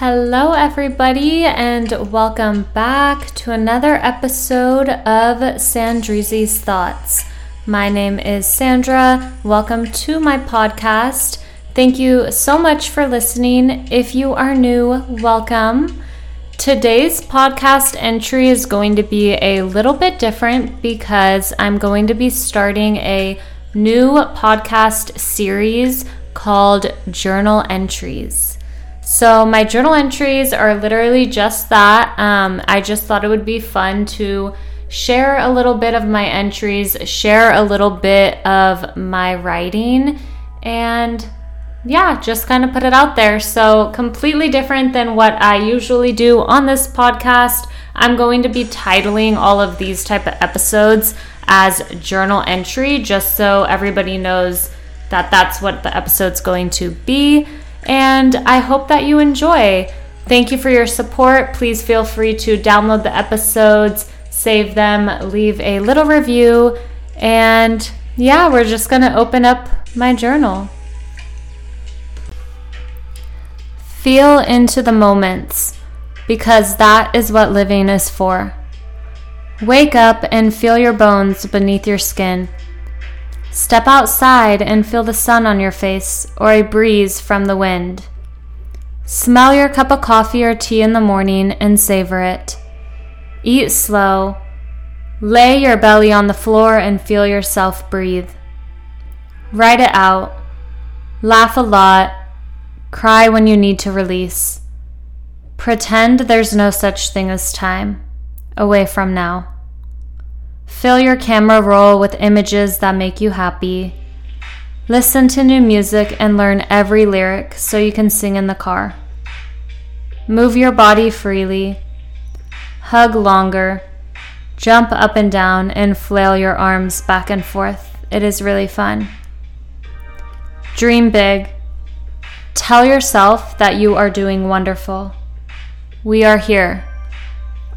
Hello, everybody, and welcome back to another episode of Sandreeezy's Thoughts. My name is Sandra. Welcome to my podcast. Thank you so much for listening. If you are new, welcome. Today's podcast entry is going to be a little bit different because I'm going to be starting a new podcast series called Journal Entries. So, my journal entries are literally just that. Um, I just thought it would be fun to share a little bit of my entries, share a little bit of my writing, and yeah, just kind of put it out there. So, completely different than what I usually do on this podcast. I'm going to be titling all of these type of episodes as journal entry just so everybody knows that that's what the episode's going to be and I hope that you enjoy. Thank you for your support. Please feel free to download the episodes, save them, leave a little review, and yeah, we're just going to open up my journal. Feel into the moments because that is what living is for. Wake up and feel your bones beneath your skin. Step outside and feel the sun on your face or a breeze from the wind. Smell your cup of coffee or tea in the morning and savor it. Eat slow. Lay your belly on the floor and feel yourself breathe. Write it out. Laugh a lot. Cry when you need to release. Pretend there's no such thing as time. Away from now. Fill your camera roll with images that make you happy. Listen to new music and learn every lyric so you can sing in the car. Move your body freely. Hug longer. Jump up and down and flail your arms back and forth. It is really fun. Dream big. Tell yourself that you are doing wonderful. We are here.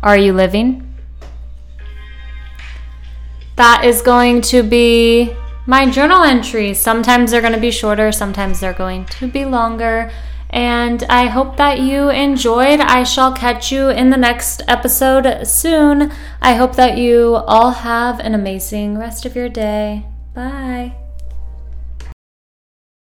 Are you living? That is going to be my journal entries. Sometimes they're going to be shorter, sometimes they're going to be longer. And I hope that you enjoyed. I shall catch you in the next episode soon. I hope that you all have an amazing rest of your day. Bye.